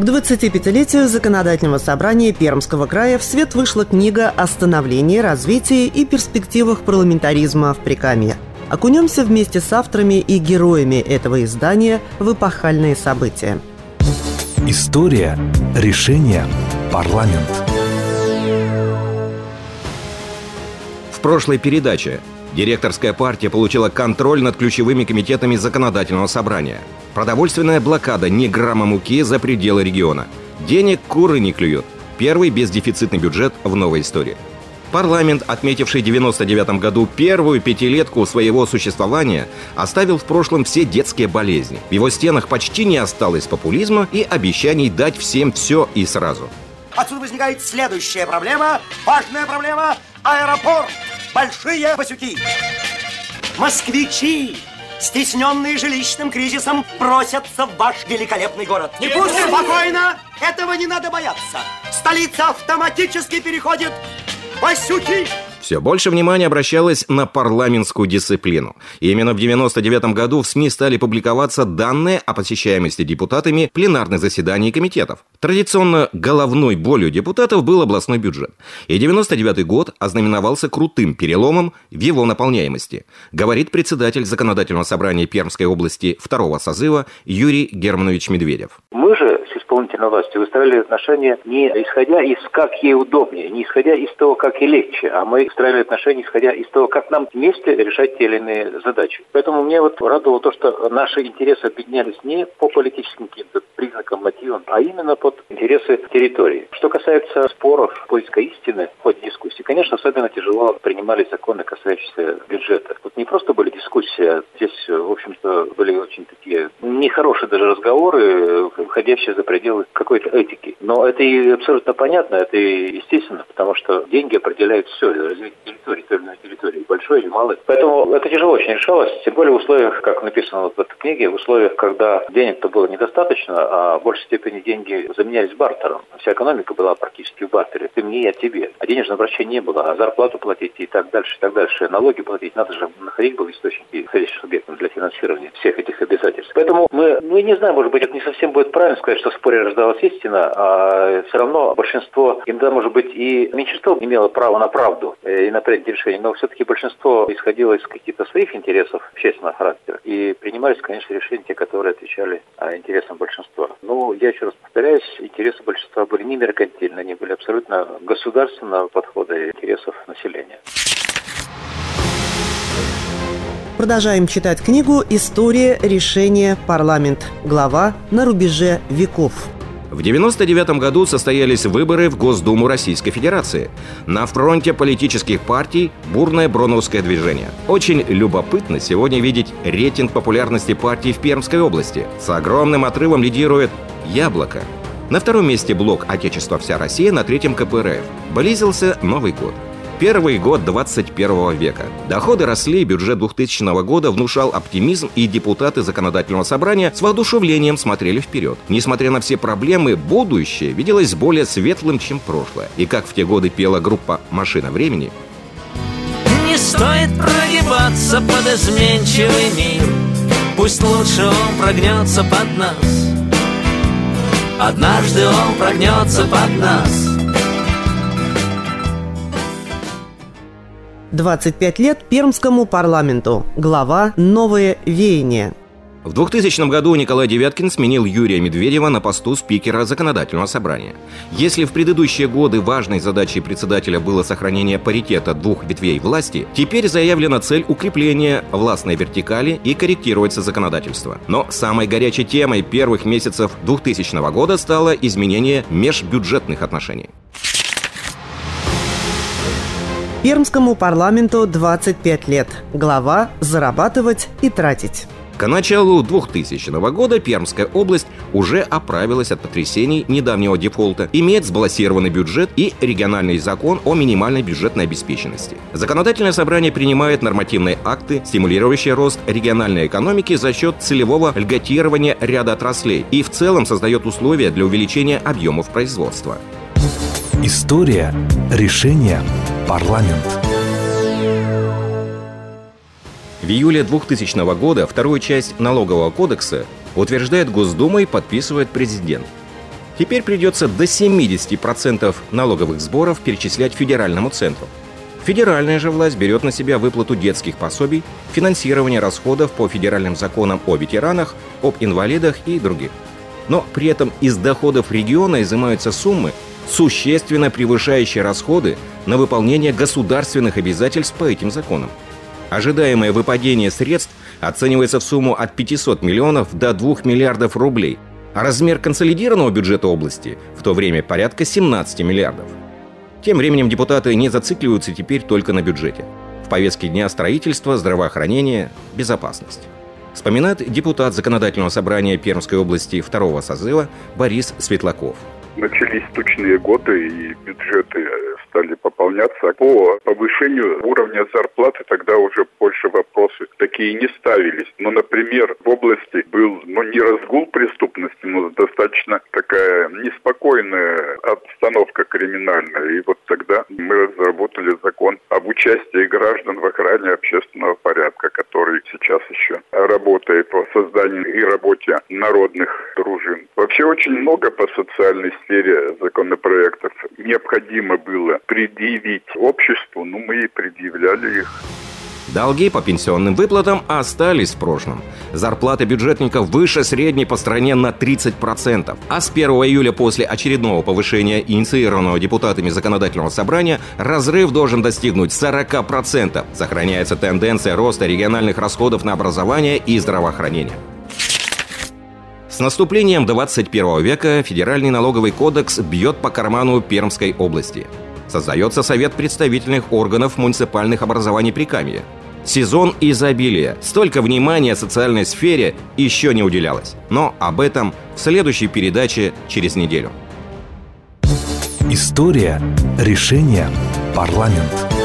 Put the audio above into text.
К 25-летию Законодательного собрания Пермского края в свет вышла книга о становлении, развитии и перспективах парламентаризма в Прикамье. Окунемся вместе с авторами и героями этого издания в эпохальные события. История, решение, парламент. В прошлой передаче Директорская партия получила контроль над ключевыми комитетами законодательного собрания. Продовольственная блокада ни грамма муки за пределы региона. Денег куры не клюют. Первый бездефицитный бюджет в новой истории. Парламент, отметивший в 99 году первую пятилетку своего существования, оставил в прошлом все детские болезни. В его стенах почти не осталось популизма и обещаний дать всем все и сразу. Отсюда возникает следующая проблема, важная проблема – аэропорт большие басюки. Москвичи, стесненные жилищным кризисом, просятся в ваш великолепный город. Не пустим! Спокойно! Этого не надо бояться. Столица автоматически переходит в Басюки. Все больше внимания обращалось на парламентскую дисциплину. И именно в 1999 году в СМИ стали публиковаться данные о посещаемости депутатами пленарных заседаний комитетов. Традиционно головной болью депутатов был областной бюджет. И 1999 год ознаменовался крутым переломом в его наполняемости, говорит председатель Законодательного собрания Пермской области второго созыва Юрий Германович Медведев. Мы же исполнительной властью выставляли отношения не исходя из как ей удобнее, не исходя из того, как ей легче, а мы выстраивали отношения, исходя из того, как нам вместе решать те или иные задачи. Поэтому мне вот радовало то, что наши интересы объединялись не по политическим каким-то признакам, мотивам, а именно под интересы территории. Что касается споров, поиска истины в ходе дискуссии, конечно, особенно тяжело принимались законы, касающиеся бюджета. Тут не просто были дискуссии, а здесь, в общем-то, были очень такие нехорошие даже разговоры, выходящие за пределы какой-то этики. Но это и абсолютно понятно, это и естественно, потому что деньги определяют все, развитие территории, той или иной территории, большой или малой. Поэтому это тяжело очень решалось, тем более в условиях, как написано вот в этой книге, в условиях, когда денег-то было недостаточно, а в большей степени деньги заменялись бартером. Вся экономика была практически в бартере. Ты мне, я тебе. А денежного обращения не было, а зарплату платить и так дальше, и так дальше. Налоги платить, надо же находить был источники, входящих субъектом для финансирования всех этих обязательств. Поэтому мы, ну, я не знаю, может быть, это не совсем будет правильно сказать, что в споре рождалась истина, а все равно большинство, иногда, может быть, и меньшинство имело право на правду э, и на принятие решений, но все-таки большинство исходило из каких-то своих интересов общественного характера. И принимались, конечно, решения, те, которые отвечали а, интересам большинства. Ну, я еще раз повторяюсь, интересы большинства были не меркантильны, они были абсолютно государственного подхода и интересов населения. Продолжаем читать книгу «История решения парламент». Глава «На рубеже веков». В 1999 году состоялись выборы в Госдуму Российской Федерации. На фронте политических партий бурное броновское движение. Очень любопытно сегодня видеть рейтинг популярности партий в Пермской области. С огромным отрывом лидирует «Яблоко». На втором месте блок «Отечество вся Россия», на третьем КПРФ. Близился Новый год. Первый год 21 века. Доходы росли, бюджет 2000 года внушал оптимизм, и депутаты законодательного собрания с воодушевлением смотрели вперед. Несмотря на все проблемы, будущее виделось более светлым, чем прошлое. И как в те годы пела группа «Машина времени», Не стоит прогибаться под изменчивый мир Пусть лучше он прогнется под нас Однажды он прогнется под нас 25 лет Пермскому парламенту. Глава «Новое веяние». В 2000 году Николай Девяткин сменил Юрия Медведева на посту спикера Законодательного собрания. Если в предыдущие годы важной задачей председателя было сохранение паритета двух ветвей власти, теперь заявлена цель укрепления властной вертикали и корректируется законодательство. Но самой горячей темой первых месяцев 2000 года стало изменение межбюджетных отношений. Пермскому парламенту 25 лет. Глава «Зарабатывать и тратить». К началу 2000 года Пермская область уже оправилась от потрясений недавнего дефолта, имеет сбалансированный бюджет и региональный закон о минимальной бюджетной обеспеченности. Законодательное собрание принимает нормативные акты, стимулирующие рост региональной экономики за счет целевого льготирования ряда отраслей и в целом создает условия для увеличения объемов производства. История, решение, парламент. В июле 2000 года вторую часть налогового кодекса утверждает Госдума и подписывает президент. Теперь придется до 70% налоговых сборов перечислять федеральному центру. Федеральная же власть берет на себя выплату детских пособий, финансирование расходов по федеральным законам о ветеранах, об инвалидах и других. Но при этом из доходов региона изымаются суммы, существенно превышающие расходы на выполнение государственных обязательств по этим законам. Ожидаемое выпадение средств оценивается в сумму от 500 миллионов до 2 миллиардов рублей, а размер консолидированного бюджета области в то время порядка 17 миллиардов. Тем временем депутаты не зацикливаются теперь только на бюджете. В повестке дня строительство, здравоохранение, безопасность. Вспоминает депутат Законодательного собрания Пермской области второго созыва Борис Светлаков. Начались тучные годы, и бюджеты стали пополняться. По повышению уровня зарплаты тогда уже больше вопросы такие не ставились. Но, например, в области был ну, не разгул преступности, но достаточно такая неспокойная обстановка криминальная. И вот тогда мы разработали закон об участии граждан в охране общественного порядка, который сейчас еще работает по созданию и работе народных дружин. Вообще очень много по социальной сфере законопроектов необходимо было предъявить обществу, ну мы и предъявляли их. Долги по пенсионным выплатам остались в прошлом. Зарплата бюджетников выше средней по стране на 30%. А с 1 июля после очередного повышения, инициированного депутатами законодательного собрания, разрыв должен достигнуть 40%. Сохраняется тенденция роста региональных расходов на образование и здравоохранение. С наступлением 21 века Федеральный налоговый кодекс бьет по карману Пермской области. Создается Совет представительных органов муниципальных образований Прикамья. Сезон изобилия. Столько внимания социальной сфере еще не уделялось. Но об этом в следующей передаче через неделю. История решения парламент.